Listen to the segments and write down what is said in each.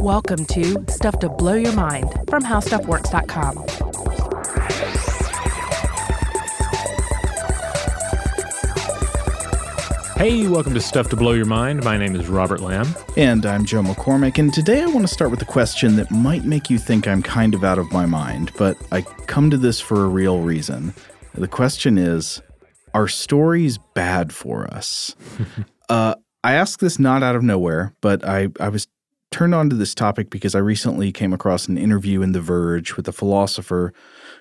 Welcome to Stuff to Blow Your Mind from HowStuffWorks.com. Hey, welcome to Stuff to Blow Your Mind. My name is Robert Lamb. And I'm Joe McCormick, and today I want to start with a question that might make you think I'm kind of out of my mind, but I come to this for a real reason. The question is Are stories bad for us? uh, I ask this not out of nowhere, but I, I was turned on to this topic because I recently came across an interview in The Verge with a philosopher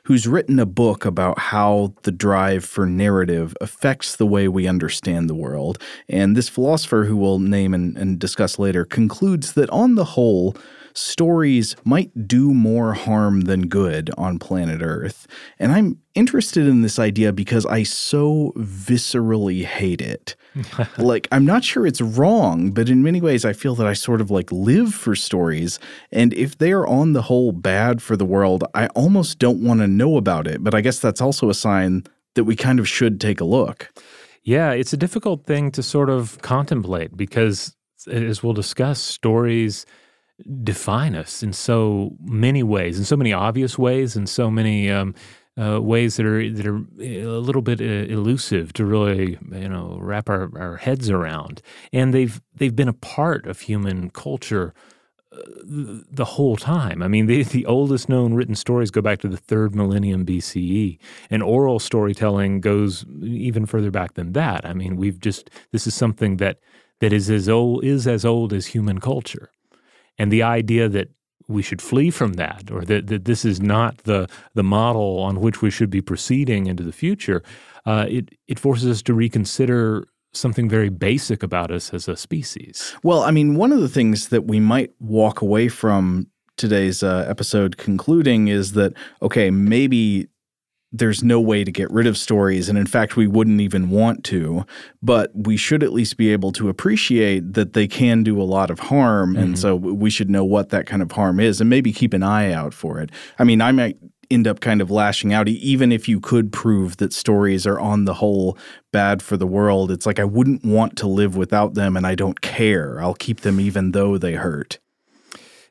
who's written a book about how the drive for narrative affects the way we understand the world. And this philosopher, who we'll name and, and discuss later, concludes that on the whole, stories might do more harm than good on planet Earth. And I'm interested in this idea because I so viscerally hate it. like, I'm not sure it's wrong, but in many ways, I feel that I sort of like live for stories. And if they are on the whole bad for the world, I almost don't want to know about it. But I guess that's also a sign that we kind of should take a look. Yeah, it's a difficult thing to sort of contemplate because, as we'll discuss, stories define us in so many ways, in so many obvious ways, in so many um, uh, ways that are that are a little bit uh, elusive to really you know wrap our, our heads around. And they've they've been a part of human culture uh, the whole time. I mean, the, the oldest known written stories go back to the third millennium BCE, and oral storytelling goes even further back than that. I mean, we've just this is something that that is as old is as old as human culture. And the idea that we should flee from that or that, that this is not the, the model on which we should be proceeding into the future, uh, it, it forces us to reconsider something very basic about us as a species. Well, I mean, one of the things that we might walk away from today's uh, episode concluding is that, okay, maybe there's no way to get rid of stories. And in fact, we wouldn't even want to. But we should at least be able to appreciate that they can do a lot of harm. Mm-hmm. And so we should know what that kind of harm is and maybe keep an eye out for it. I mean, I might end up kind of lashing out, even if you could prove that stories are on the whole bad for the world. It's like I wouldn't want to live without them and I don't care. I'll keep them even though they hurt.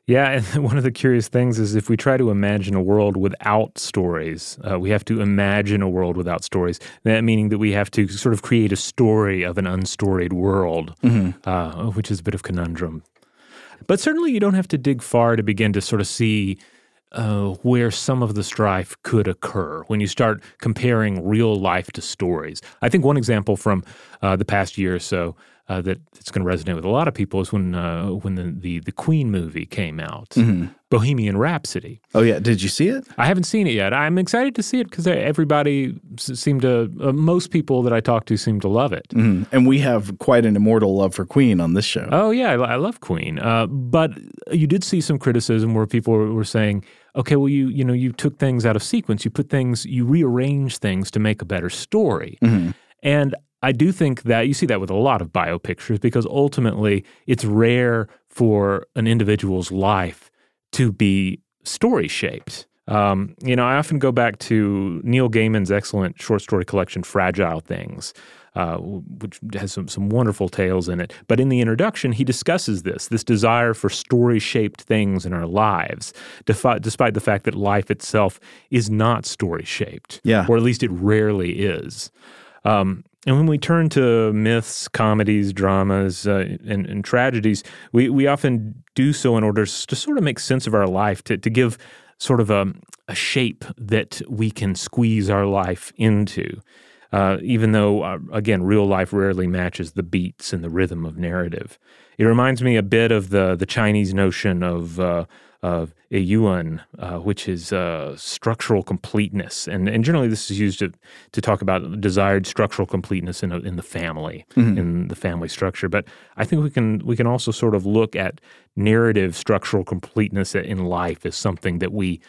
Yeah, and one of the curious things is if we try to imagine a world without stories, uh, we have to imagine a world without stories. That meaning that we have to sort of create a story of an unstoried world, mm-hmm. uh, which is a bit of conundrum. But certainly, you don't have to dig far to begin to sort of see uh, where some of the strife could occur when you start comparing real life to stories. I think one example from uh, the past year or so uh, that it's going to resonate with a lot of people is when uh, when the, the, the Queen movie came out, mm-hmm. Bohemian Rhapsody. Oh yeah, did you see it? I haven't seen it yet. I'm excited to see it because everybody seemed to, uh, most people that I talked to seem to love it. Mm-hmm. And we have quite an immortal love for Queen on this show. Oh yeah, I, I love Queen. Uh, but you did see some criticism where people were, were saying, okay, well you you know you took things out of sequence, you put things, you rearrange things to make a better story. Mm-hmm. And I do think that you see that with a lot of biopictures because ultimately it's rare for an individual's life to be story shaped. Um, you know, I often go back to Neil Gaiman's excellent short story collection, Fragile Things, uh, which has some, some wonderful tales in it. But in the introduction, he discusses this this desire for story shaped things in our lives, defi- despite the fact that life itself is not story shaped. Yeah. Or at least it rarely is. Um, and when we turn to myths, comedies, dramas, uh, and, and, tragedies, we, we often do so in order to sort of make sense of our life, to, to give sort of a, a shape that we can squeeze our life into. Uh, even though, uh, again, real life rarely matches the beats and the rhythm of narrative. It reminds me a bit of the, the Chinese notion of uh, of a yuan, uh, which is uh, structural completeness, and and generally this is used to to talk about desired structural completeness in a, in the family, mm-hmm. in the family structure. But I think we can we can also sort of look at narrative structural completeness in life as something that we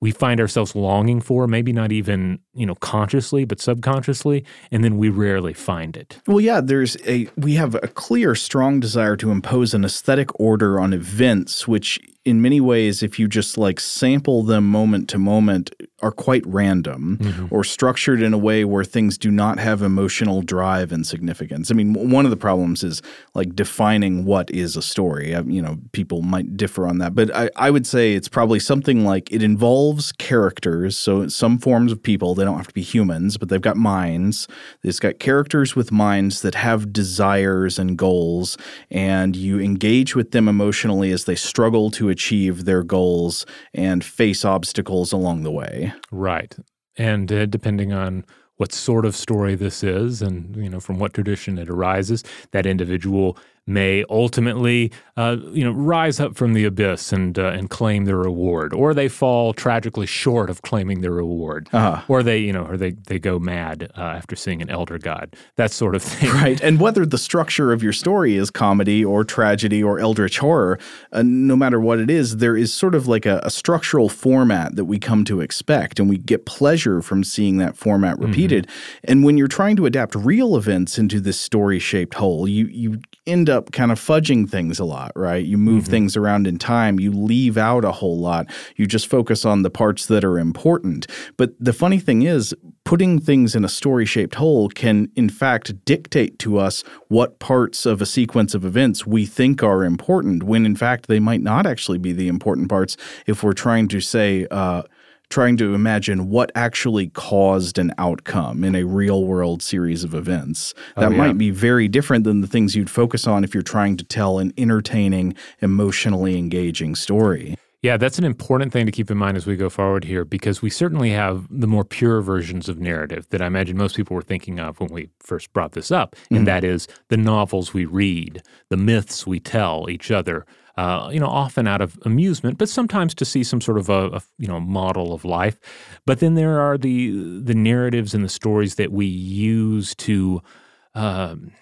we find ourselves longing for, maybe not even, you know, consciously, but subconsciously, and then we rarely find it. Well, yeah, there's a we have a clear strong desire to impose an aesthetic order on events which in many ways, if you just like sample them moment to moment, are quite random mm-hmm. or structured in a way where things do not have emotional drive and significance. I mean, one of the problems is like defining what is a story. I, you know, people might differ on that, but I, I would say it's probably something like it involves characters. So some forms of people, they don't have to be humans, but they've got minds. It's got characters with minds that have desires and goals, and you engage with them emotionally as they struggle to achieve their goals and face obstacles along the way. Right. And uh, depending on what sort of story this is and you know from what tradition it arises that individual may ultimately, uh, you know, rise up from the abyss and uh, and claim their reward, or they fall tragically short of claiming their reward, uh-huh. or they, you know, or they they go mad uh, after seeing an elder god, that sort of thing. Right, and whether the structure of your story is comedy or tragedy or eldritch horror, uh, no matter what it is, there is sort of like a, a, structural format that we come to expect, and we get pleasure from seeing that format mm-hmm. repeated. Mm-hmm. And when you're trying to adapt real events into this story shaped whole, you you end up kind of fudging things a lot, right? You move mm-hmm. things around in time, you leave out a whole lot. You just focus on the parts that are important. But the funny thing is, putting things in a story shaped whole can, in fact, dictate to us what parts of a sequence of events we think are important, when in fact they might not actually be the important parts if we're trying to say, uh, trying to imagine what actually caused an outcome in a real world series of events. Oh, that oh, yeah. might be very different than the things you'd focus on if you're trying to tell an entertaining, emotionally engaging story. Yeah, that's an important thing to keep in mind as we go forward here because we certainly have the more pure versions of narrative that I imagine most people were thinking of when we first brought this up, mm-hmm. and that is the novels we read, the myths we tell each other, uh, you know, often out of amusement, but sometimes to see some sort of a, a, you know model of life. But then there are the the narratives and the stories that we use to. Um,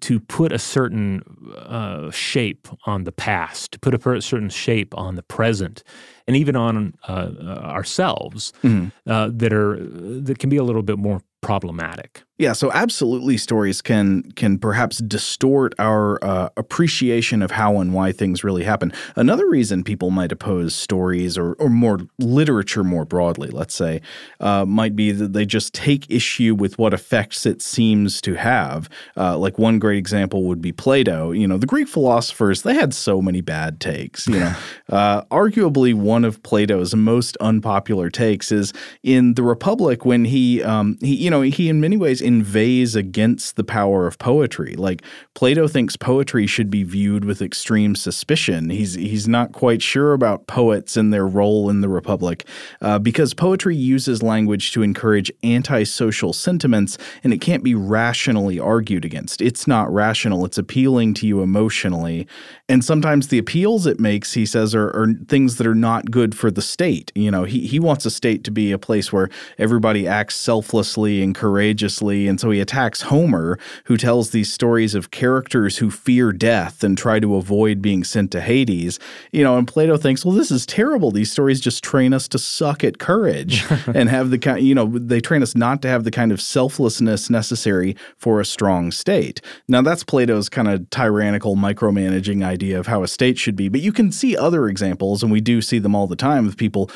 to put a certain uh, shape on the past, to put a certain shape on the present, and even on uh, ourselves, mm-hmm. uh, that are that can be a little bit more problematic. Yeah, so absolutely, stories can can perhaps distort our uh, appreciation of how and why things really happen. Another reason people might oppose stories or or more literature more broadly, let's say, uh, might be that they just take issue with what effects it seems to have. Uh, like one great example would be Plato. You know, the Greek philosophers they had so many bad takes. You know, uh, arguably one of Plato's most unpopular takes is in the Republic when he um, he you know he in many ways inveighs against the power of poetry. Like Plato thinks poetry should be viewed with extreme suspicion. He's he's not quite sure about poets and their role in the republic uh, because poetry uses language to encourage antisocial sentiments, and it can't be rationally argued against. It's not rational. It's appealing to you emotionally, and sometimes the appeals it makes, he says, are, are things that are not good for the state. You know, he he wants a state to be a place where everybody acts selflessly and courageously and so he attacks Homer, who tells these stories of characters who fear death and try to avoid being sent to Hades. You know, and Plato thinks, well, this is terrible. These stories just train us to suck at courage and have the kind, you know, they train us not to have the kind of selflessness necessary for a strong state. Now, that's Plato's kind of tyrannical, micromanaging idea of how a state should be. But you can see other examples, and we do see them all the time of people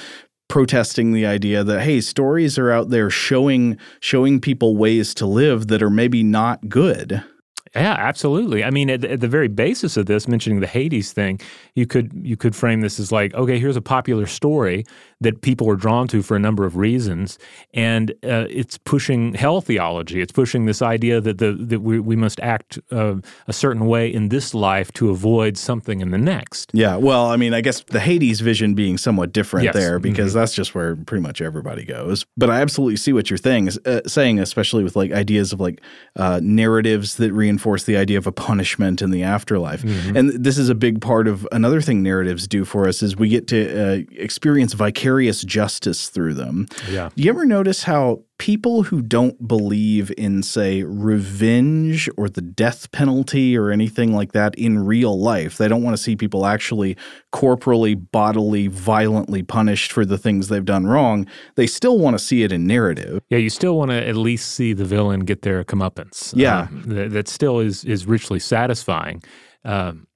protesting the idea that hey stories are out there showing showing people ways to live that are maybe not good yeah, absolutely. I mean, at, at, the very basis of this, mentioning the Hades thing, you could you could frame this as like, okay, here's a popular story that people are drawn to for a number of reasons, and uh, it's pushing hell theology. It's pushing this idea that the that we, we must act uh, a certain way in this life to avoid something in the next. Yeah, well, I mean, I guess the Hades vision being somewhat different yes. there because mm-hmm. that's just where pretty much everybody goes. But I absolutely see what you're saying, uh, saying especially with like ideas of like uh, narratives that reinforce reinforce the idea of a punishment in the afterlife. Mm-hmm. And this is a big part of another thing narratives do for us is we get to uh, experience vicarious justice through them. Yeah. Do you ever notice how people who don't believe in, say, revenge or the death penalty or anything like that in real life, they don't want to see people actually corporally, bodily, violently punished for the things they've done wrong. They still want to see it in narrative. Yeah, you still want to at least see the villain get their comeuppance. Yeah. Um, that, that, still is, is richly satisfying. Um,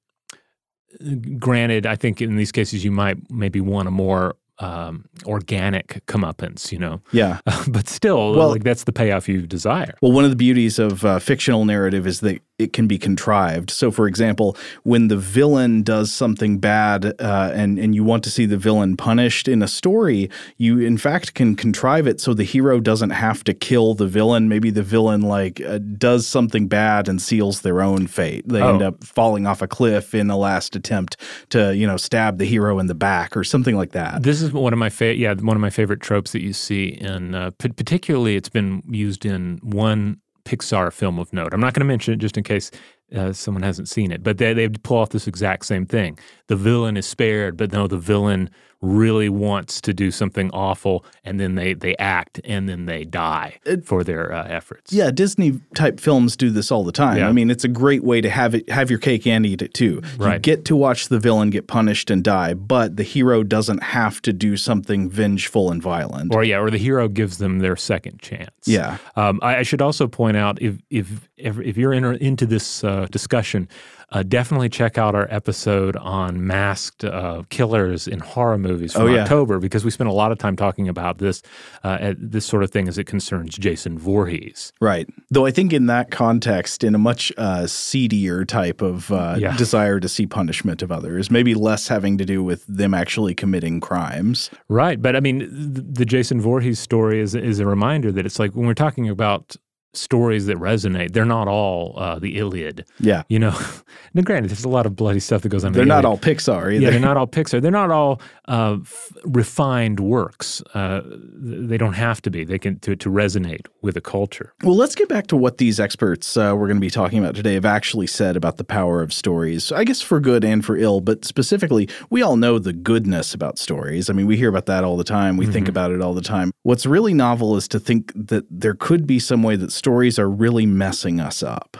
granted, I think in these cases you might maybe want a more um, organic comeuppance, you know. Yeah. but still, Well- like that's the payoff you desire. Well, one of the beauties of uh, fictional narrative is that it can be contrived. So, for example, when the villain does something bad uh, and and you want to see the villain punished in a story, you in fact can contrive it so the hero doesn't have to kill the villain. Maybe the villain like uh, does something bad and seals their own fate. They end Oh. up falling off a cliff in a last attempt to you know stab the hero in the back or something like that. This is one of my fa- yeah one of my favorite tropes that you see in uh, p- particularly it's been used in one Pixar film of note. I'm not going to mention it just in case uh, someone hasn't seen it, but they they pull off this exact same thing. The villain is spared, but no, the villain really wants to do something awful, and then they they act, and then they die for their uh, efforts. Yeah, Disney type films do this all the time. Yeah. I mean, it's a great way to have it have your cake and eat it too. You get to watch the villain get punished and die, but the hero doesn't have to do something vengeful and violent. Or yeah, or the hero gives them their second chance. Yeah. Um, I, I should also point out if if if, if you're in, into this uh, discussion, uh, definitely check out our episode on masked uh, killers in horror movies from Oh, yeah. October because we spent a lot of time talking about this uh, this sort of thing as it concerns Jason Voorhees. Right. Though I think in that context, in a much uh, seedier type of uh, Yeah. desire to see punishment of others, maybe less having to do with them actually committing crimes. Right, but I mean, th- the Jason Voorhees story is is a reminder that it's like when we're talking about stories that resonate, they're not all uh, the Iliad. Yeah. You know, now granted, there's a lot of bloody stuff that goes on. They're the not Iliad. all Pixar either. Yeah, they're not all Pixar. They're not all uh, f- refined works. Uh, they don't have to be. They can to, to resonate with a culture. Well, let's get back to what these experts uh, we're going to be talking about today have actually said about the power of stories. I guess for good and for ill, but specifically, we all know the goodness about stories. I mean, we hear about that all the time. We think about it all the time. What's really novel is to think that there could be some way that stories are really messing us up.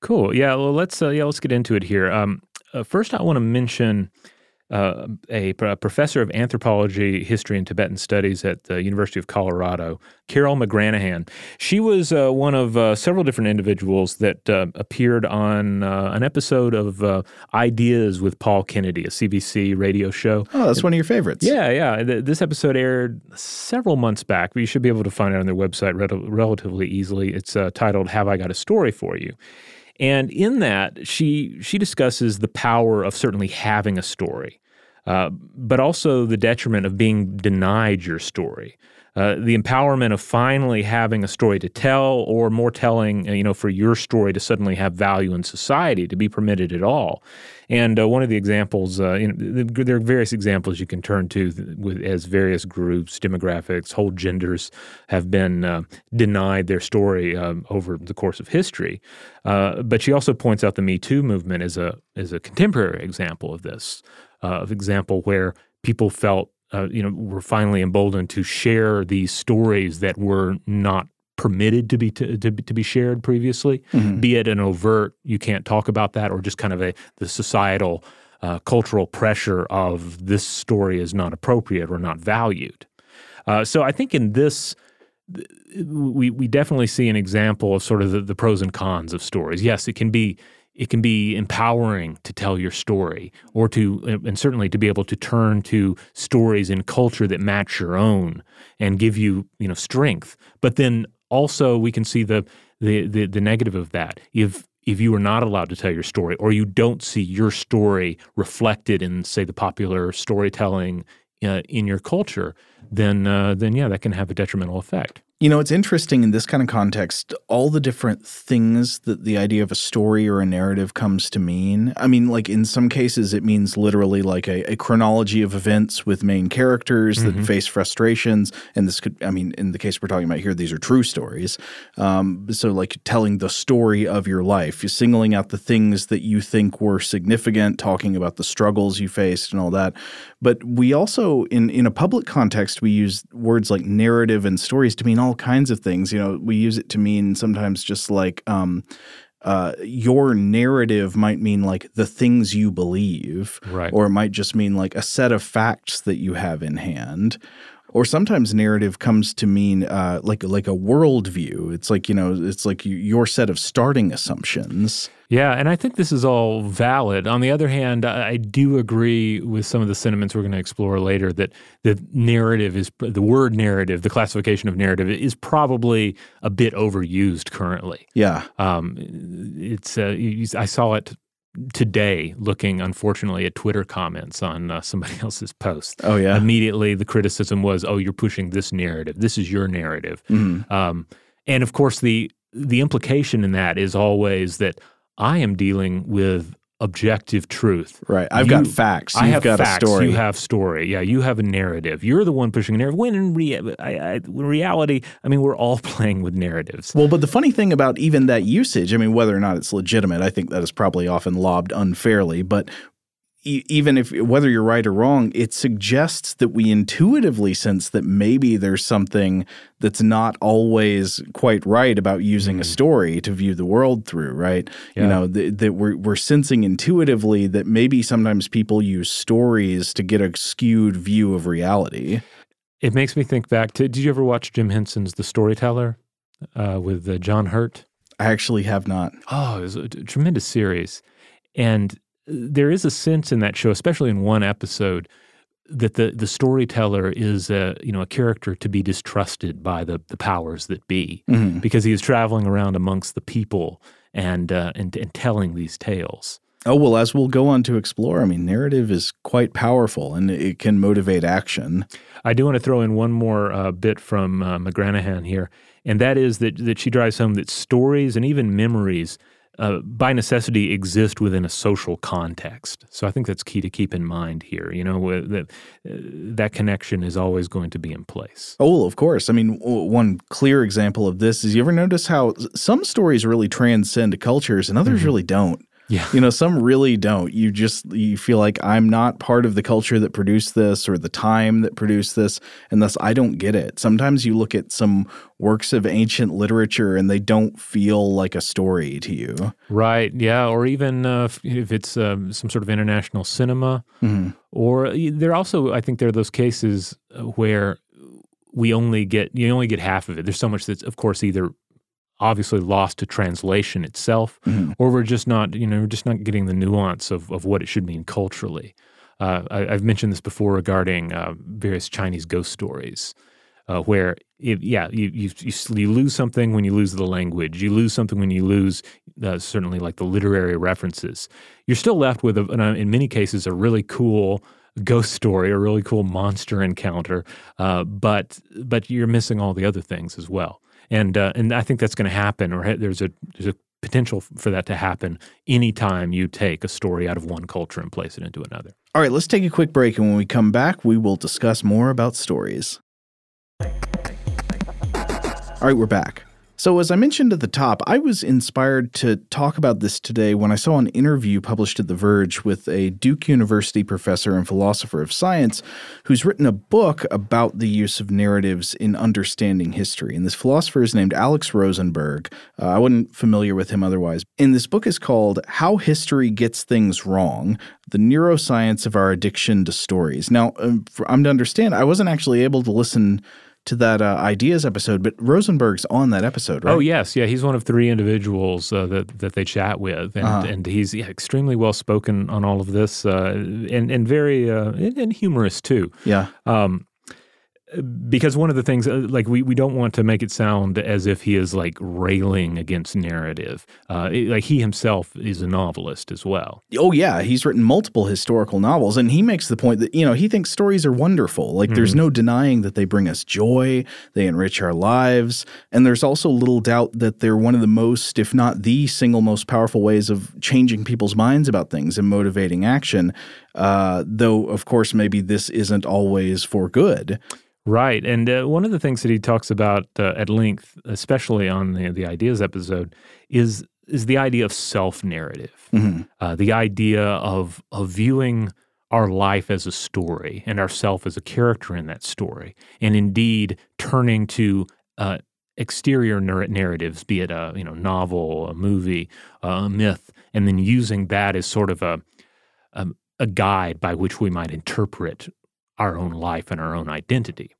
Cool. Yeah. Well, let's uh, yeah let's get into it here. Um, uh, first, I want to mention. Uh, a, a professor of anthropology, history, and Tibetan studies at the University of Colorado, Carol McGranahan. She was uh, one of uh, several different individuals that uh, appeared on uh, an episode of uh, Ideas with Paul Kennedy, a CBC radio show. Oh, that's one of your favorites. Yeah, yeah. Th- This episode aired several months back, but you should be able to find it on their website rel- relatively easily. It's uh, titled "Have I Got a Story for You?" And in that, she she discusses the power of certainly having a story, uh, but also the detriment of being denied your story. Uh, the empowerment of finally having a story to tell, or more telling, uh, you know, for your story to suddenly have value in society, to be permitted at all. And uh, one of the examples, uh, you know, there are various examples you can turn to with, as various groups, demographics, whole genders have been uh, denied their story um, over the course of history. Uh, but she also points out the Me Too movement as a as a contemporary example of this, of example where people felt, uh, you know, were finally emboldened to share these stories that were not permitted to be to, to, be- to be shared previously, be it an overt you can't talk about that, or just kind of a the societal uh, cultural pressure of this story is not appropriate or not valued. Uh, so I think in this we we definitely see an example of sort of the, the pros and cons of stories. Yes, it can be it can be empowering to tell your story, or to and certainly to be able to turn to stories and culture that match your own and give you you know strength. But then also we can see the the the, the negative of that if if you are not allowed to tell your story or you don't see your story reflected in say the popular storytelling uh, in your culture then uh, then yeah that can have a detrimental effect You know, it's interesting in this kind of context, all the different things that the idea of a story or a narrative comes to mean. I mean, like in some cases, it means literally like a, a chronology of events with main characters that face frustrations. And this could, I mean, in the case we're talking about here, these are true stories. Um, so, like telling the story of your life, you're singling out the things that you think were significant, talking about the struggles you faced and all that. But we also, in, in a public context, we use words like narrative and stories to mean all kinds of things. You know, we use it to mean sometimes just like um, uh, your narrative might mean like the things you believe, Right. or it might just mean like a set of facts that you have in hand. Or sometimes narrative comes to mean uh, like like a worldview. It's like you know, it's like your set of starting assumptions. Yeah, and I think this is all valid. On the other hand, I do agree with some of the sentiments we're going to explore later that the narrative is the word narrative, the classification of narrative is probably a bit overused currently. Yeah, um, it's uh, I saw it today looking unfortunately at twitter comments on uh, somebody else's post. Oh yeah? Immediately the criticism was oh you're pushing this narrative. This is your narrative. Mm-hmm. um, and of course the the implication in that is always that i am dealing with objective truth. Right. I've you, got facts. You've I have got facts. a story. You have story. Yeah. You have a narrative. You're the one pushing a narrative. When in, rea- I, I, in reality, I mean, we're all playing with narratives. Well, but the funny thing about even that usage, I mean, whether or not it's legitimate, I think that is probably often lobbed unfairly. But even if whether you're right or wrong, it suggests that we intuitively sense that maybe there's something that's not always quite right about using mm. a story to view the world through, right? Yeah. You know, th- that we're we're sensing intuitively that maybe sometimes people use stories to get a skewed view of reality. It makes me think back to. Did you ever watch Jim Henson's The Storyteller uh, with uh, John Hurt? I actually have not. Oh, it was a tremendous series, and there is a sense in that show, especially in one episode, that the the storyteller is a you know a character to be distrusted by the the powers that be mm-hmm. because he is traveling around amongst the people and, uh, and and telling these tales. Oh well, as we'll go on to explore, I mean, narrative is quite powerful and it can motivate action. I do want to throw in one more uh, bit from uh, McGranahan here, and that is that that she drives home that stories and even memories uh, by necessity exist within a social context. So I think that's key to keep in mind here. You know that uh, that connection is always going to be in place. Oh, of course. I mean, one clear example of this is you ever notice how some stories really transcend cultures and others mm-hmm. really don't. Yeah. You know, some really don't. You just you feel like I'm not part of the culture that produced this or the time that produced this and thus I don't get it. Sometimes you look at some works of ancient literature and they don't feel like a story to you. Right. Yeah, or even uh, if it's um, some sort of international cinema mm-hmm. or there also I think there are those cases uh, where we only get you only get half of it. There's so much that's of course either obviously lost to translation itself, mm-hmm. or we're just not, you know, we're just not getting the nuance of, of what it should mean culturally. Uh, I, have mentioned this before regarding uh, various Chinese ghost stories, uh, where if, yeah, you, you, you you lose something when you lose the language, you lose something when you lose uh, certainly like the literary references. You're still left with, a, in many cases, a really cool ghost story, a really cool monster encounter, uh, but but you're missing all the other things as well and uh, and I think that's going to happen, or there's a there's a potential for that to happen anytime you take a story out of one culture and place it into another. All right, let's take a quick break, and when we come back, we will discuss more about stories. All right, we're back. So, as I mentioned at the top, I was inspired to talk about this today when I saw an interview published at The Verge with a Duke University professor and philosopher of science who's written a book about the use of narratives in understanding history. And this philosopher is named Alex Rosenberg. Uh, I wasn't familiar with him otherwise. And this book is called How History Gets Things Wrong The Neuroscience of Our Addiction to Stories. Now, um, I'm to understand, I wasn't actually able to listen to that uh, ideas episode, but Rosenberg's on that episode, right? Oh yes, yeah, he's one of three individuals uh, that that they chat with, and, uh-huh. and he's yeah, extremely well spoken on all of this, uh, and and very uh, and, and, humorous too. Yeah. Um, because one of the things uh, like we, we don't want to make it sound as if he is like railing against narrative. Uh, it, like he himself is a novelist as well. Oh yeah he's written multiple historical novels and he makes the point that you know he thinks stories are wonderful. Like mm-hmm. there's no denying that they bring us joy they enrich our lives and there's also little doubt that they're one of the most if not the single most powerful ways of changing people's minds about things and motivating action uh, though of course maybe this isn't always for good Right. And uh, one of the things that he talks about uh, at length, especially on the, the ideas episode, is is the idea of self narrative, mm-hmm. uh, the idea of of viewing our life as a story and ourself as a character in that story, and indeed turning to uh, exterior narratives, be it a you know novel, a movie, a myth, and then using that as sort of a, a, a guide by which we might interpret our own life and our own identity.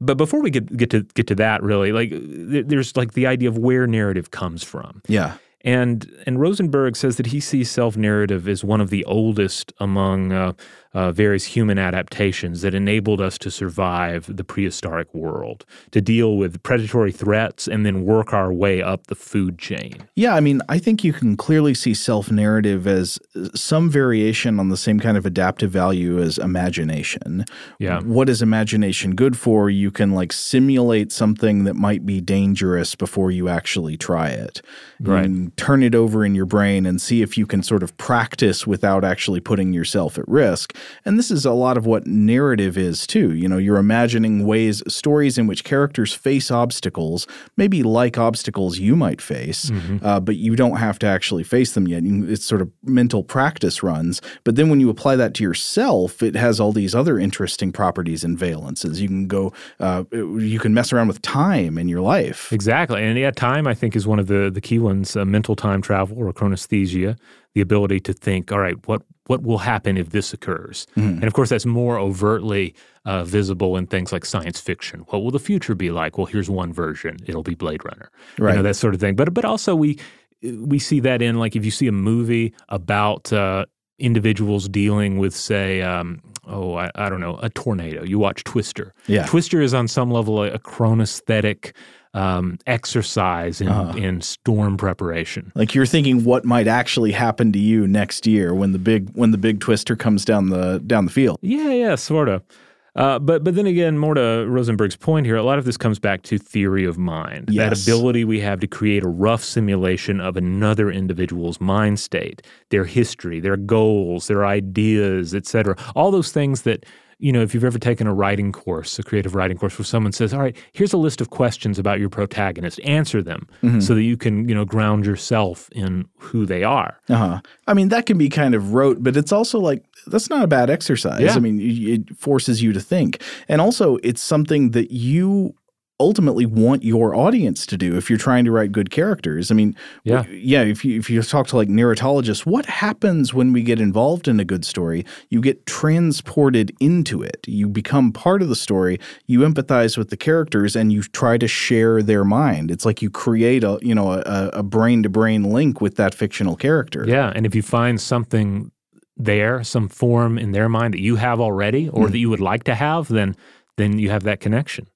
But before we get get to get to that, really, like there's like the idea of where narrative comes from. Yeah. And and Rosenberg says that he sees self narrative as one of the oldest among uh, uh, various human adaptations that enabled us to survive the prehistoric world, to deal with predatory threats, and then work our way up the food chain. Yeah, I mean, I think you can clearly see self narrative as uh, some variation on the same kind of adaptive value as imagination. Yeah. What is imagination good for? You can like simulate something that might be dangerous before you actually try it. Right. And turn it over in your brain and see if you can sort of practice without actually putting yourself at risk. And this is a lot of what narrative is too. You know, you're imagining ways, stories in which characters face obstacles, maybe like obstacles you might face, Mm-hmm. uh, but you don't have to actually face them yet. It's sort of mental practice runs. But then when you apply that to yourself, it has all these other interesting properties and valences. You can go, uh, you can mess around with time in your life. Exactly. And yeah, time, I think, is one of the, the key ones uh, mental time travel or chronesthesia, the ability to think, all right, what, what will happen if this occurs? And of course, that's more overtly uh, visible in things like science fiction. What will the future be like? Well, here's one version. It'll be Blade Runner. You know, that sort of thing. But, but also, we, we see that in, like, if you see a movie about uh, individuals dealing with, say, um, oh, I, I don't know, a tornado, you watch Twister. Yeah. Twister is on some level a, a chronesthetic um, exercise in, Uh-huh. in storm preparation. Like you're thinking what might actually happen to you next year when the big when the big twister comes down the down the field. Yeah, yeah, sort of. Uh, but but then again, more to Rosenberg's point here, a lot of this comes back to theory of mind. That ability we have to create a rough simulation of another individual's mind state, their history, their goals, their ideas, etc. All those things that you know, if you've ever taken a writing course, a creative writing course, where someone says, "All right, here's a list of questions about your protagonist. Answer them so that you can, you know, ground yourself in who they are." Uh-huh. I mean, that can be kind of rote, but it's also like that's not a bad exercise. Yeah. I mean, it forces you to think. And also, it's something that you ultimately want your audience to do if you're trying to write good characters. I mean, Yeah. w- yeah, if you if you talk to like narratologists, what happens when we get involved in a good story? You get transported into it. You become part of the story. You empathize with the characters and you try to share their mind. It's like you create a, you know, a, a brain to brain link with that fictional character. Yeah, and if you find something there, some form in their mind that you have already or hmm. that you would like to have, then then you have that connection.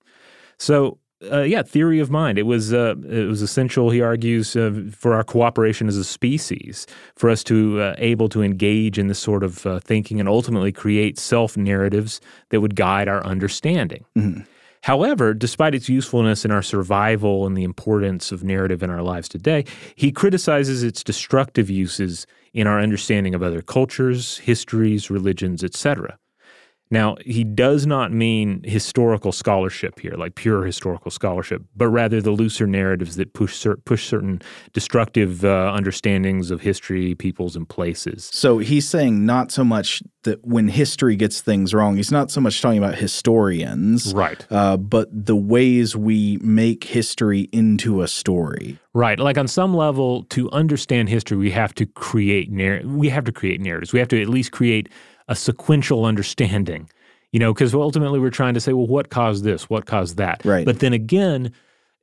So, uh, yeah, theory of mind. It was uh, it was essential. He argues uh, for our cooperation as a species, for us to uh, able to engage in this sort of uh, thinking and ultimately create self narratives that would guide our understanding. However, despite its usefulness in our survival and the importance of narrative in our lives today, he criticizes its destructive uses in our understanding of other cultures, histories, religions, etc. Now, he does not mean historical scholarship here, like pure historical scholarship, but rather the looser narratives that push cer- push certain destructive uh, understandings of history, peoples, and places. So he's saying not so much that when history gets things wrong, he's not so much talking about historians, Right. uh, but the ways we make history into a story. Right. Like on some level, to understand history, we have to create narr- we have to create narratives. We have to at least create a sequential understanding. You know, because ultimately we're trying to say, well, what caused this? What caused that? Right. But then again,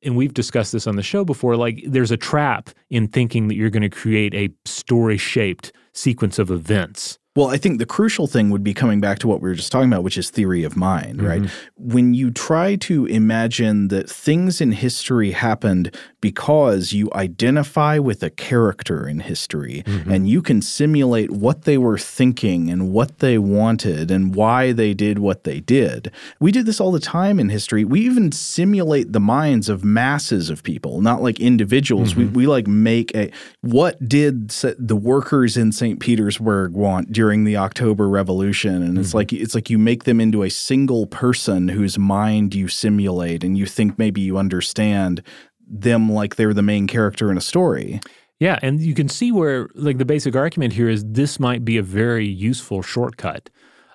and we've discussed this on the show before, like there's a trap in thinking that you're going to create a story shaped sequence of events. Well, I think the crucial thing would be coming back to what we were just talking about, which is theory of mind, mm-hmm. right? When you try to imagine that things in history happened because you identify with a character in history mm-hmm. and you can simulate what they were thinking and what they wanted and why they did what they did. We do this all the time in history. We even simulate the minds of masses of people, not like individuals. We, mm-hmm. we like make a what did the workers in St. Petersburg want during the October Revolution? And it's like it's like you make them into a single person whose mind you simulate and you think maybe you understand them like they're the main character in a story. Yeah, and you can see where like the basic argument here is this might be a very useful shortcut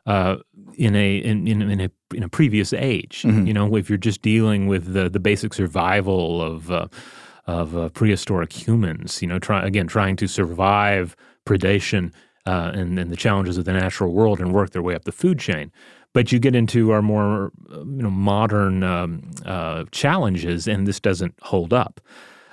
uh, in a in, in, in a in a previous age. You know, if you're just dealing with the the basic survival of uh, of uh, prehistoric humans, you know, try again trying to survive predation uh, and, and the challenges of the natural world and work their way up the food chain. But you get into our more uh, you know modern um, uh, challenges, and this doesn't hold up.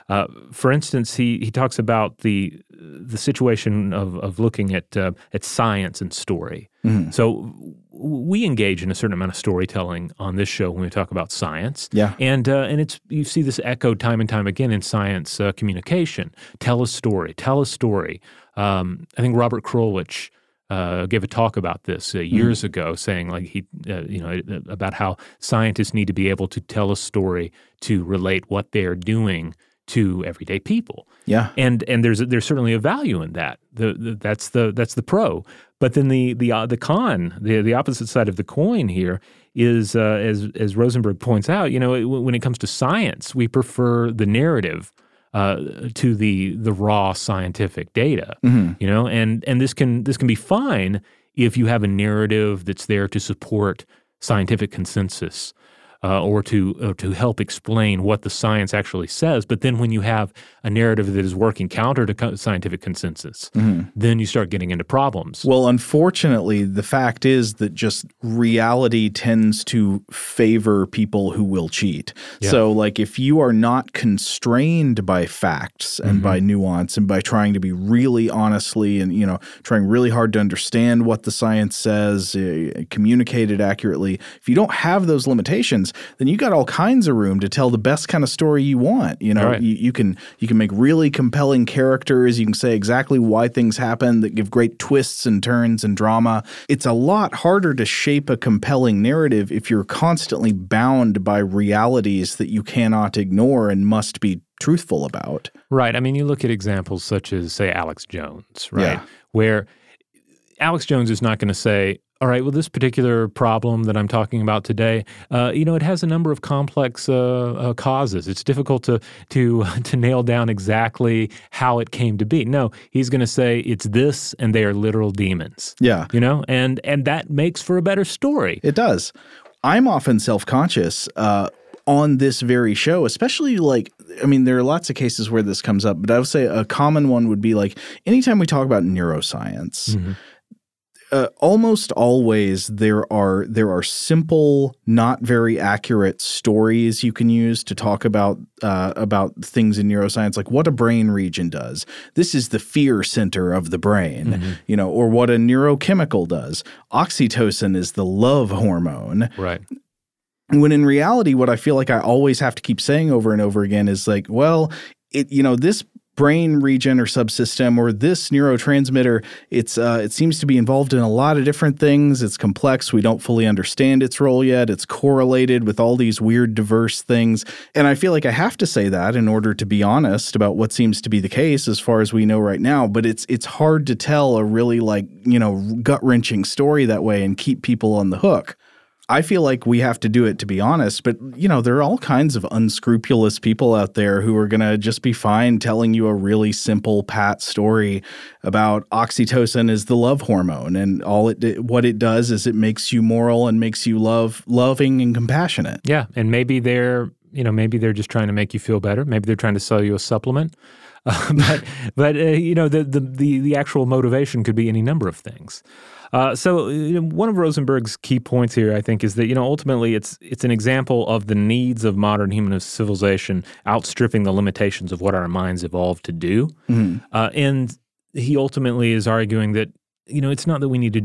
Uh, for instance, he he talks about the the situation of of looking at uh, at science and story. Mm-hmm. So we engage in a certain amount of storytelling on this show when we talk about science. Yeah. And uh, and it's you see this echoed time and time again in science uh, communication. Tell a story. Tell a story. Um, I think Robert Krulwich uh, gave a talk about this uh, years Mm-hmm. ago, saying like he, uh, you know, about how scientists need to be able to tell a story to relate what they're doing to everyday people. Yeah. And and there's there's certainly a value in that. The, the that's the that's the pro. But then the the uh, the con, the the opposite side of the coin here is uh, as as Rosenberg points out. You know, when it comes to science, we prefer the narrative uh, to the the raw scientific data. You know, and and this can this can be fine if you have a narrative that's there to support scientific consensus. Uh, or to or to help explain what the science actually says, but then when you have a narrative that is working counter to co- scientific consensus, then you start getting into problems. Well, unfortunately, the fact is that just reality tends to favor people who will cheat. So, like, if you are not constrained by facts and by nuance and by trying to be really honestly and, you know, trying really hard to understand what the science says, uh, communicate it accurately, if you don't have those limitations, then you got all kinds of room to tell the best kind of story you want. You know, Right. you, you can you can make really compelling characters. You can say exactly why things happen that give great twists and turns and drama. It's a lot harder to shape a compelling narrative if you're constantly bound by realities that you cannot ignore and must be truthful about. Right. I mean, you look at examples such as, say, Alex Jones, right? Yeah. Where Alex Jones is not going to say, all right, well, this particular problem that I'm talking about today, uh, you know, it has a number of complex uh, uh, causes. It's difficult to to to nail down exactly how it came to be. No, he's going to say it's this, and they are literal demons. Yeah. You know, and and that makes for a better story. It does. I'm often self conscious uh, on this very show, especially like, I mean, there are lots of cases where this comes up, but I would say a common one would be like anytime we talk about neuroscience. Uh, almost always there are there are simple, not very accurate stories you can use to talk about uh, about things in neuroscience, like what a brain region does. This is the fear center of the brain, you know, or what a neurochemical does. Oxytocin is the love hormone. Right. When in reality, what I feel like I always have to keep saying over and over again is like, well, it you know this brain region or subsystem or this neurotransmitter it's uh, it seems to be involved in a lot of different things. It's complex. We don't fully understand its role yet. It's correlated with all these weird diverse things. And i feel like i have to say that in order to be honest about what seems to be the case as far as we know right now. But it's it's hard to tell a really like you know gut-wrenching story that way and keep people on the hook I feel like we have to do it to be honest, but you know, there are all kinds of unscrupulous people out there who are going to just be fine telling you a really simple pat story about oxytocin is the love hormone and all it what it does is it makes you moral and makes you love loving and compassionate. Yeah, and maybe they're you know maybe they're just trying to make you feel better. Maybe they're trying to sell you a supplement. Uh, but but uh, you know the, the the the actual motivation could be any number of things. Uh, so you know, one of Rosenberg's key points here, I think, is that you know ultimately it's it's an example of the needs of modern human civilization outstripping the limitations of what our minds evolved to do, uh, and he ultimately is arguing that you know it's not that we need to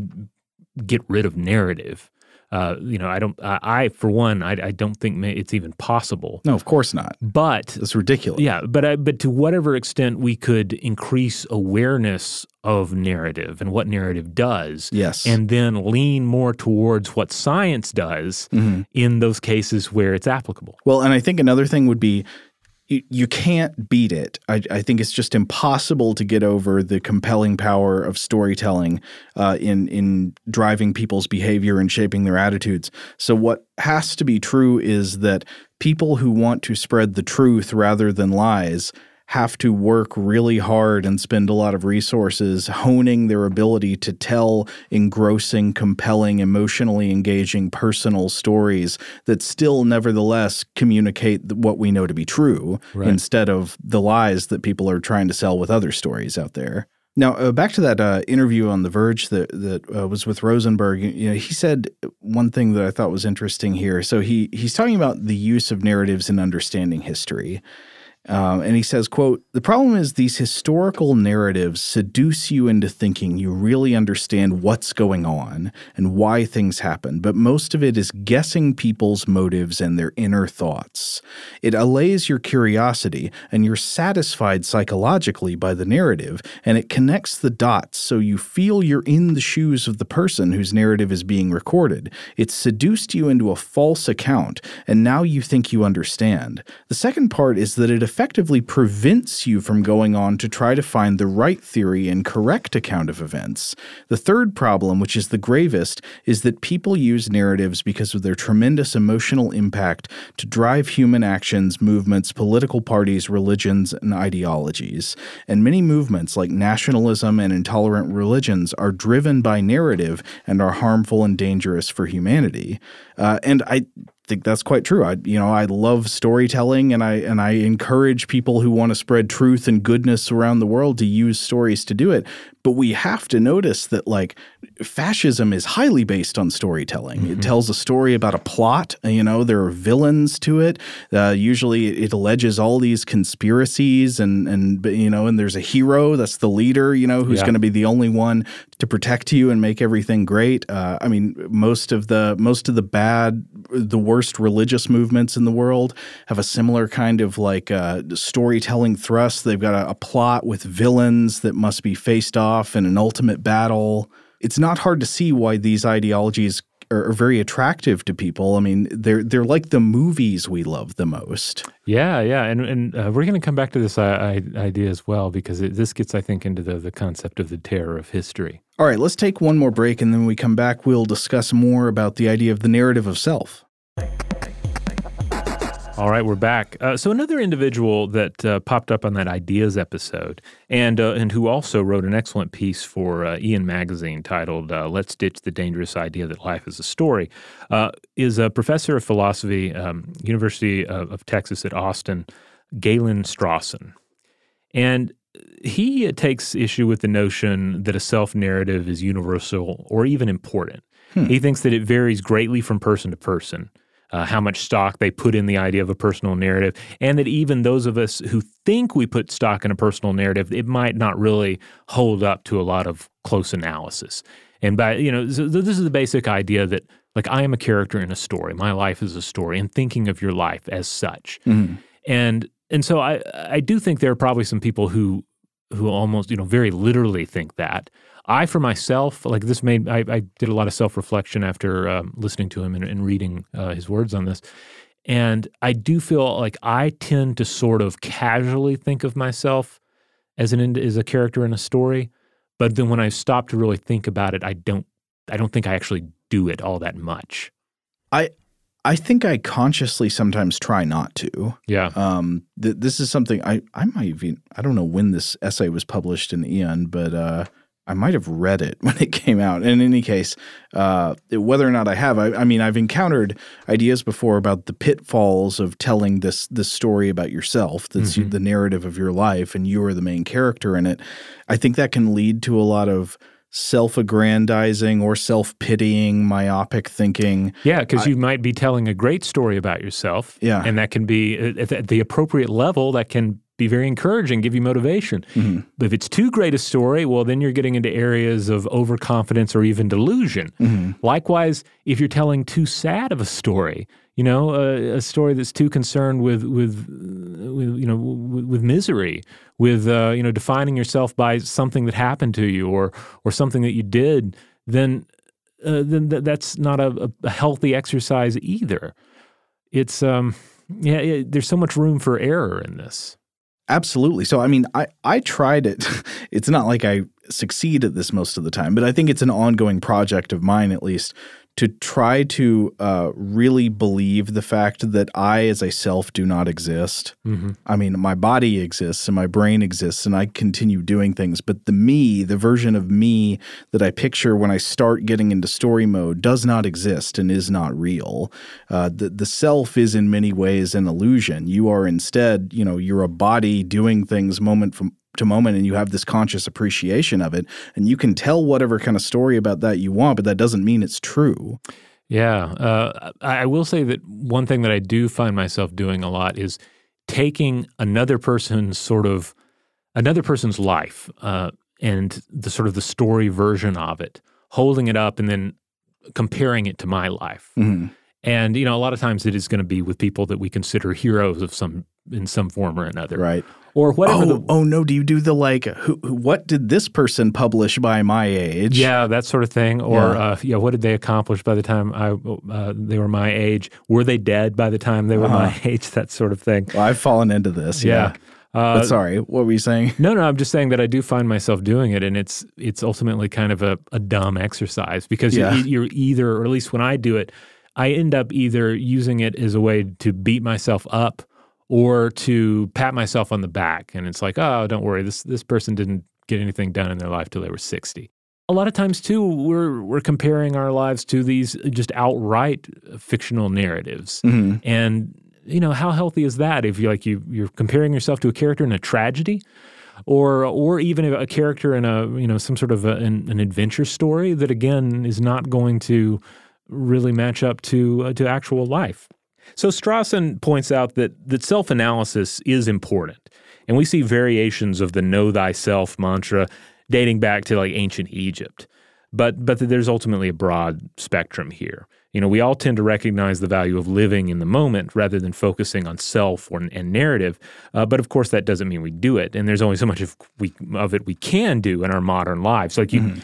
get rid of narrative. Uh, you know, I don't. I, I for one, I, I don't think it's even possible. No, of course not. But It's ridiculous. yeah, but I, but to whatever extent we could increase awareness of narrative and what narrative does, Yes. and then lean more towards what science does in those cases where it's applicable. Well, and I think another thing would be you, you can't beat it. I, I think it's just impossible to get over the compelling power of storytelling uh, in in driving people's behavior and shaping their attitudes. So what has to be true is that people who want to spread the truth rather than lies have to work really hard and spend a lot of resources honing their ability to tell engrossing, compelling, emotionally engaging personal stories that still nevertheless communicate what we know to be true instead of the lies that people are trying to sell with other stories out there. Now, uh, back to that uh, interview on The Verge that that uh, was with Rosenberg. You know, he said one thing that I thought was interesting here. So he he's talking about the use of narratives in understanding history, um, and he says, quote, the problem is these historical narratives seduce you into thinking you really understand what's going on and why things happen, but most of it is guessing people's motives and their inner thoughts. It allays your curiosity and you're satisfied psychologically by the narrative, and it connects the dots so you feel you're in the shoes of the person whose narrative is being recorded. It seduced you into a false account, and now you think you understand. The second part is that it effectively prevents you from going on to try to find the right theory and correct account of events. The third problem, which is the gravest, is that people use narratives because of their tremendous emotional impact to drive human actions, movements, political parties, religions, and ideologies. And many movements like nationalism and intolerant religions are driven by narrative and are harmful and dangerous for humanity. Uh, and I think that's quite true. I you know I love storytelling and I and I encourage people who want to spread truth and goodness around the world to use stories to do it. But we have to notice that like fascism is highly based on storytelling. Mm-hmm. It tells a story about a plot. You know there are villains to it. Uh, usually it alleges all these conspiracies and and you know and there's a hero that's the leader. You know who's yeah. going to be the only one to protect you and make everything great. Uh, I mean most of the most of the bad the worst religious movements in the world have a similar kind of like uh, storytelling thrust. They've got a, a plot with villains that must be faced off in an ultimate battle. It's not hard to see why these ideologies are, very attractive to people. I mean, they're they're like the movies we love the most. Yeah, yeah, and and uh, we're going to come back to this uh, idea as well because it, this gets, I think, into the the concept of the terror of history. All right, let's take one more break, and then when we come back, we'll discuss more about the idea of the narrative of self. All right, we're back. Uh, so another individual that uh, popped up on that ideas episode, and uh, and who also wrote an excellent piece for uh, Aeon Magazine titled uh, "Let's Ditch the Dangerous Idea That Life Is a Story," uh, is a professor of philosophy, um, University of, of, Texas at Austin, Galen Strawson, and he takes issue with the notion that a self narrative is universal or even important. Hmm. He thinks that it varies greatly from person to person uh, how much stock they put in the idea of a personal narrative, and that even those of us who think we put stock in a personal narrative, it might not really hold up to a lot of close analysis. And by you know, so this is the basic idea that like I am a character in a story. My life is a story, and thinking of your life as such. Mm-hmm. And and so I I do think there are probably some people who who almost you know very literally think that. I, for myself, like this made, I, I did a lot of self reflection after um, listening to him and, and reading uh, his words on this. And I do feel like I tend to sort of casually think of myself as an as a character in a story, but then when I stop to really think about it, I don't I don't think I actually do it all that much. I I think I consciously sometimes try not to. Yeah. Um, th- this is something I I might even I don't know when this essay was published in Aeon, but uh, I might have read it when it came out. In any case, uh, whether or not I have, I, I, mean, I've encountered ideas before about the pitfalls of telling this this story about yourself. That's mm-hmm. the narrative of your life, and you are the main character in it. I think that can lead to a lot of self-aggrandizing or self-pitying myopic thinking yeah because you might be telling a great story about yourself yeah and that can be at the appropriate level that can be very encouraging, give you motivation. Mm-hmm. But if it's too great a story, well, then you're getting into areas of overconfidence or even delusion. Mm-hmm. Likewise, if you're telling too sad of a story, you know, a, a story that's too concerned with with, with you know with, with misery, with uh, you know defining yourself by something that happened to you or or something that you did, then uh, then th- that's not a, a, healthy exercise either. It's um yeah, it, there's so much room for error in this. Absolutely. So I mean, I I tried it. It's not like I succeed at this most of the time, but I think it's an ongoing project of mine at least to try to uh, really believe the fact that I, as a self, do not exist. Mm-hmm. I mean, my body exists and my brain exists, and I continue doing things. But the me, the version of me that I picture when I start getting into story mode, does not exist and is not real. Uh, the the self is in many ways an illusion. You are instead, you know, you're a body doing things moment from to moment and you have this conscious appreciation of it and you can tell whatever kind of story about that you want but that doesn't mean it's true Yeah. Uh, I will say that one thing that I do find myself doing a lot is taking another person's sort of another person's life uh, and the sort of the story version of it, holding it up and then comparing it to my life. Mhm. And you know, a lot of times it is going to be with people that we consider heroes of some in some form or another, right Or whatever. oh, the, oh no do you do the like who, who- what did this person publish by my age Yeah, that sort of thing. Or Yeah. uh, yeah, what did they accomplish by the time I uh, they were my age? Were they dead by the time they were my age? That sort of thing. well, i've fallen into this yeah, Uh, but sorry what were you saying no, no, I'm just saying that I do find myself doing it, and it's it's ultimately kind of a, a dumb exercise because Yeah. you're, you're either, or at least when I do it, I end up either using it as a way to beat myself up or to pat myself on the back, and it's like, oh, don't worry, this this person didn't get anything done in their life till they were 60. A lot of times too, we're we're comparing our lives to these just outright fictional narratives, Mhm. and you know how healthy is that if you like you you're comparing yourself to a character in a tragedy or or even a character in a you know some sort of a, an, an adventure story that again is not going to really match up to uh, to actual life. So Strawson points out that that self-analysis is important. And we see variations of the know thyself mantra dating back to like ancient Egypt. But but there's ultimately a broad spectrum here. You know, we all tend to recognize the value of living in the moment rather than focusing on self or and narrative. Uh, but of course, that doesn't mean we do it. And there's only so much of we of it we can do in our modern lives. Like you, you,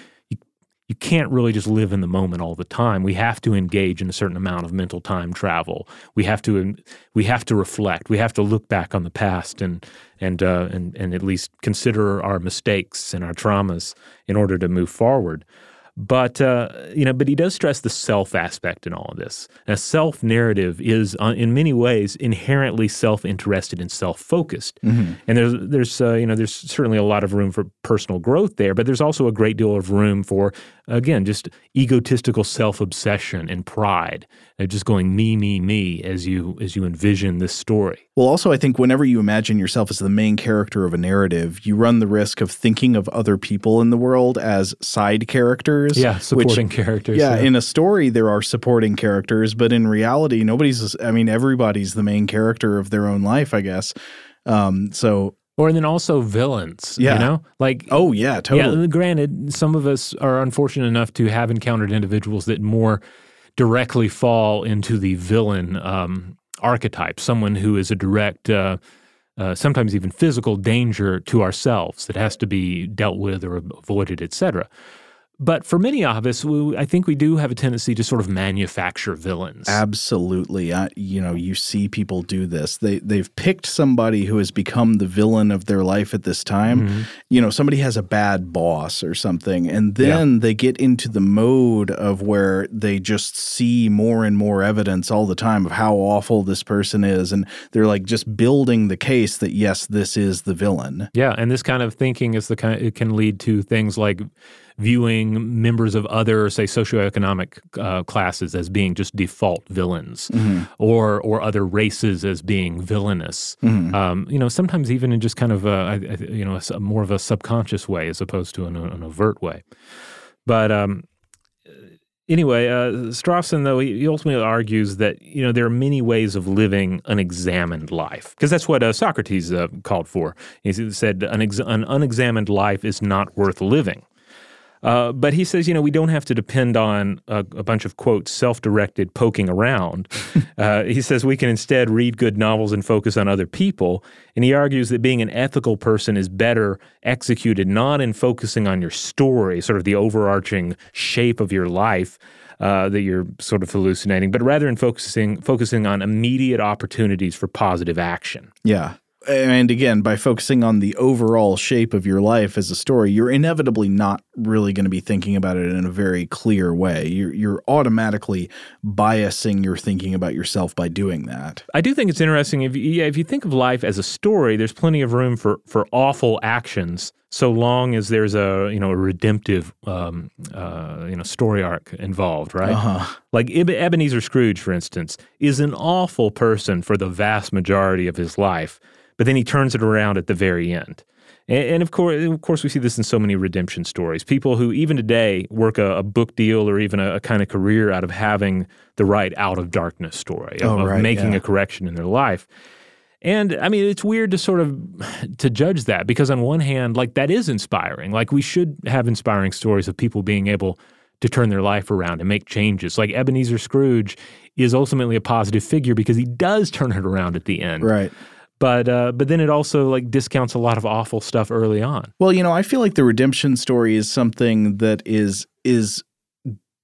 you can't really just live in the moment all the time. We have to engage in a certain amount of mental time travel. We have to we have to reflect. We have to look back on the past and and uh, and and at least consider our mistakes and our traumas in order to move forward. But uh, you know, but he does stress the self aspect in all of this. A self narrative is, uh, in many ways, inherently self interested and self focused. And there's there's uh, you know there's certainly a lot of room for personal growth there, but there's also a great deal of room for again just egotistical self obsession and pride, and just going me me me as you as you envision this story. Well, also, I think whenever you imagine yourself as the main character of a narrative, you run the risk of thinking of other people in the world as side characters. Yeah, which- supporting characters. Yeah, in a story, there are supporting characters, but in reality, nobody's, I mean, everybody's the main character of their own life, I guess. Um, so, or and then also villains. Yeah. you know, like oh, yeah, totally. Yeah, granted, some of us are unfortunate enough to have encountered individuals that more directly fall into the villain um, archetype, someone who is a direct, uh, uh, sometimes even physical danger to ourselves that has to be dealt with or avoided, etc. But for many of us, we, I think we do have a tendency to sort of manufacture villains. Absolutely. I, you know, you see people do this. They they've picked somebody who has become the villain of their life at this time. Mm-hmm. You know, somebody has a bad boss or something and then they get into the mode of where they just see more and more evidence all the time of how awful this person is and they're like just building the case that yes, this is the villain. Yeah, and this kind of thinking is the kind it can lead to things like viewing members of other, say, socioeconomic uh, classes as being just default villains, or or other races as being villainous. Um, you know, sometimes even in just kind of a, you know a more of a subconscious way as opposed to an, an overt way. But um, anyway, uh, Strawson though he, he ultimately argues that you know there are many ways of living an examined life because that's what uh, Socrates uh, called for. He said an, ex- an unexamined life is not worth living. Uh, but he says, you know, we don't have to depend on a, a bunch of quote self-directed poking around. uh, he says we can instead read good novels and focus on other people. And he argues that being an ethical person is better executed not in focusing on your story, sort of the overarching shape of your life, uh, that you're sort of hallucinating, but rather in focusing focusing on immediate opportunities for positive action. Yeah. And again, by focusing on the overall shape of your life as a story, you're inevitably not really going to be thinking about it in a very clear way. You're, you're automatically biasing your thinking about yourself by doing that. I do think it's interesting if you, yeah, if you think of life as a story, there's plenty of room for for awful actions, so long as there's a you know a redemptive um, uh, you know story arc involved, right? Uh-huh. Like Eb- Ebenezer Scrooge, for instance, is an awful person for the vast majority of his life, but then he turns it around at the very end. And, and of course, of course, we see this in so many redemption stories. People who even today work a, a book deal or even a, a, kind of career out of having the right out of darkness story of, oh, right, of making yeah. a correction in their life. And I mean, it's weird to sort of to judge that because on one hand, like that is inspiring. Like we should have inspiring stories of people being able to turn their life around and make changes. Like Ebenezer Scrooge is ultimately a positive figure because he does turn it around at the end. Right. But uh, but then it also like discounts a lot of awful stuff early on. Well, you know, I feel like the redemption story is something that is is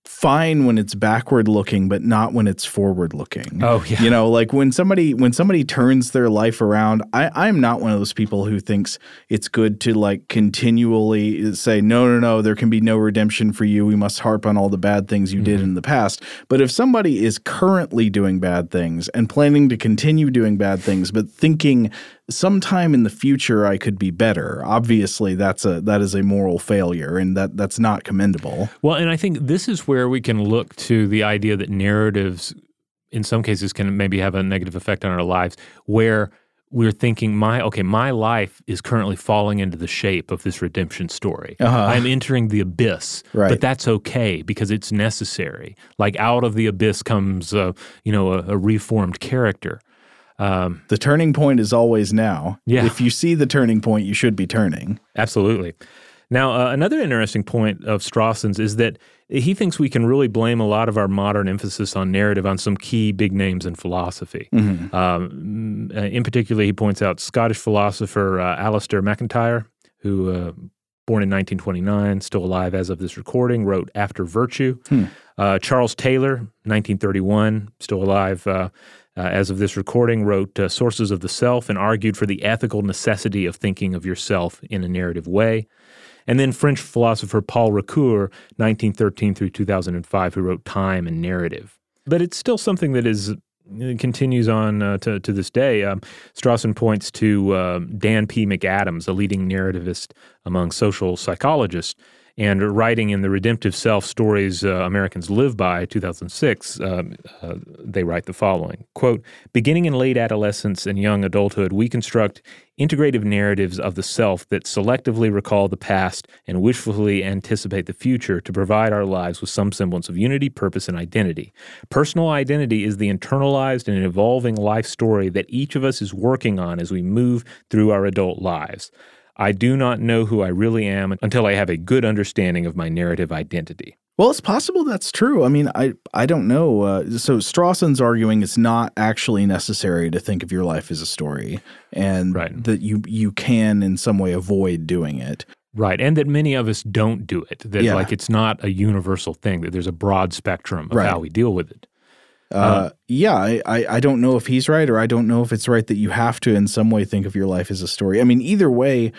fine when it's backward looking but not when it's forward looking. Oh yeah. You know like when somebody when somebody turns their life around i i'm not one of those people who thinks it's good to like continually say no no no there can be no redemption for you. We must harp on all the bad things you mm-hmm. did in the past. But if somebody is currently doing bad things and planning to continue doing bad things but thinking sometime in the future I could be better. Obviously, that's a that is a moral failure, and that that's not commendable. Well, and I think this is where we can look to the idea that narratives, in some cases, can maybe have a negative effect on our lives, where we're thinking my okay my life is currently falling into the shape of this redemption story uh-huh. i'm entering the abyss right. but that's okay because it's necessary like out of the abyss comes uh, you know a, a reformed character um, the turning point is always now. Yeah. If you see the turning point, you should be turning. Absolutely. Now, uh, another interesting point of Strawson's is that he thinks we can really blame a lot of our modern emphasis on narrative on some key big names in philosophy. Mm-hmm. Um, uh, in particular, he points out Scottish philosopher uh, Alasdair MacIntyre, who, uh, born in 1929, still alive as of this recording, wrote After Virtue. Hmm. Uh, Charles Taylor, 1931, still alive uh, uh, as of this recording, wrote uh, Sources of the Self and argued for the ethical necessity of thinking of yourself in a narrative way. And then French philosopher Paul Ricoeur, 1913 through 2005, who wrote Time and Narrative. But it's still something that is continues on uh, to, to this day. Um, Strawson points to uh, Dan P. McAdams, a leading narrativist among social psychologists, and writing in the redemptive self stories uh, Americans live by, 2006, um, uh, they write the following quote, Beginning in late adolescence and young adulthood, we construct integrative narratives of the self that selectively recall the past and wishfully anticipate the future to provide our lives with some semblance of unity, purpose, and identity. Personal identity is the internalized and evolving life story that each of us is working on as we move through our adult lives. I do not know who I really am until I have a good understanding of my narrative identity. Well, it's possible that's true. I mean, I I don't know. Uh, so Strawson's arguing it's not actually necessary to think of your life as a story, and right. that you you can in some way avoid doing it. Right, and that many of us don't do it. That Yeah. like it's not a universal thing. That there's a broad spectrum of Right. how we deal with it. Uh, yeah, I, I I don't know if he's right, or I don't know if it's right that you have to in some way think of your life as a story. I mean, either way,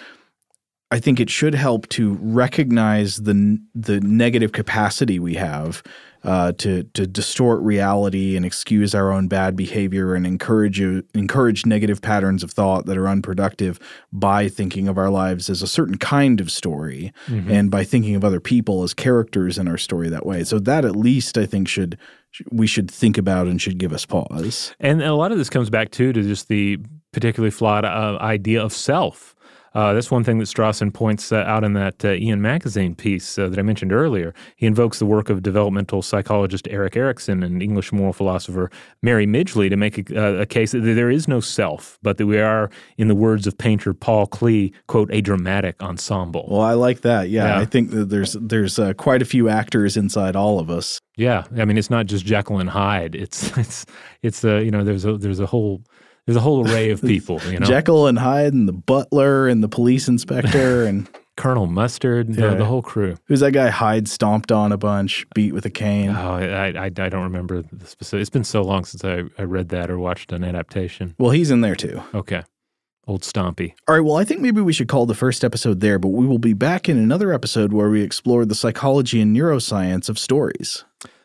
I think it should help to recognize the the negative capacity we have uh, to to distort reality and excuse our own bad behavior and encourage encourage negative patterns of thought that are unproductive by thinking of our lives as a certain kind of story and by thinking of other people as characters in our story that way. So that at least I think should we should think about and should give us pause. And a lot of this comes back too to just the particularly flawed uh, idea of self. Uh, that's one thing that Strawson points uh, out in that uh, Aeon Magazine piece uh, that I mentioned earlier. He invokes the work of developmental psychologist Erik Erikson and English moral philosopher Mary Midgley to make a, uh, a case that there is no self, but that we are, in the words of painter Paul Klee, quote, a dramatic ensemble. Well, I like that. Yeah, Yeah. I think that there's there's uh, quite a few actors inside all of us. Yeah, I mean, it's not just Jekyll and Hyde. It's it's it's a you know there's a there's a whole there's a whole array of people. You know, Jekyll and Hyde and the butler and the police inspector and Colonel Mustard, the, Yeah. the whole crew. who's that guy Hyde stomped on a bunch, beat with a cane. Oh, I, I I don't remember the specific. It's been so long since I, I read that or watched an adaptation. Well, he's in there too. Okay, old Stompy. All right, well, I think maybe we should call the first episode there, but we will be back in another episode where we explore the psychology and neuroscience of stories.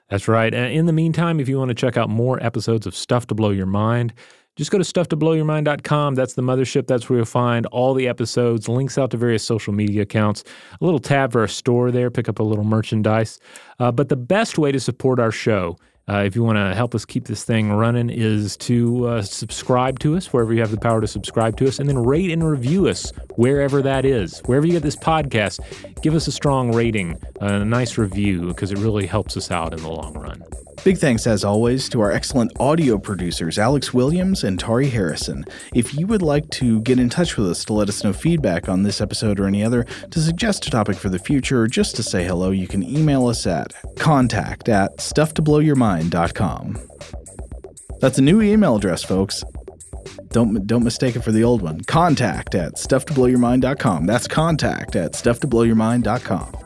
That's right. And in the meantime, if you want to check out more episodes of Stuff to Blow Your Mind, just go to stufftoblowyourmind.com. That's the mothership. That's where you'll find all the episodes, links out to various social media accounts, a little tab for our store there, pick up a little merchandise. Uh, but the best way to support our show Uh, if you want to help us keep this thing running, is to uh, subscribe to us wherever you have the power to subscribe to us, and then rate and review us wherever that is. Wherever you get this podcast, give us a strong rating, a nice review, because it really helps us out in the long run. Big thanks, as always, to our excellent audio producers, Alex Williams and Tari Harrison. If you would like to get in touch with us to let us know feedback on this episode or any other, to suggest a topic for the future, or just to say hello, you can email us at contact at stufftoblowyourmind.com. That's a new email address, folks. Don't don't mistake it for the old one. Contact at stufftoblowyourmind.com. That's contact at stufftoblowyourmind.com.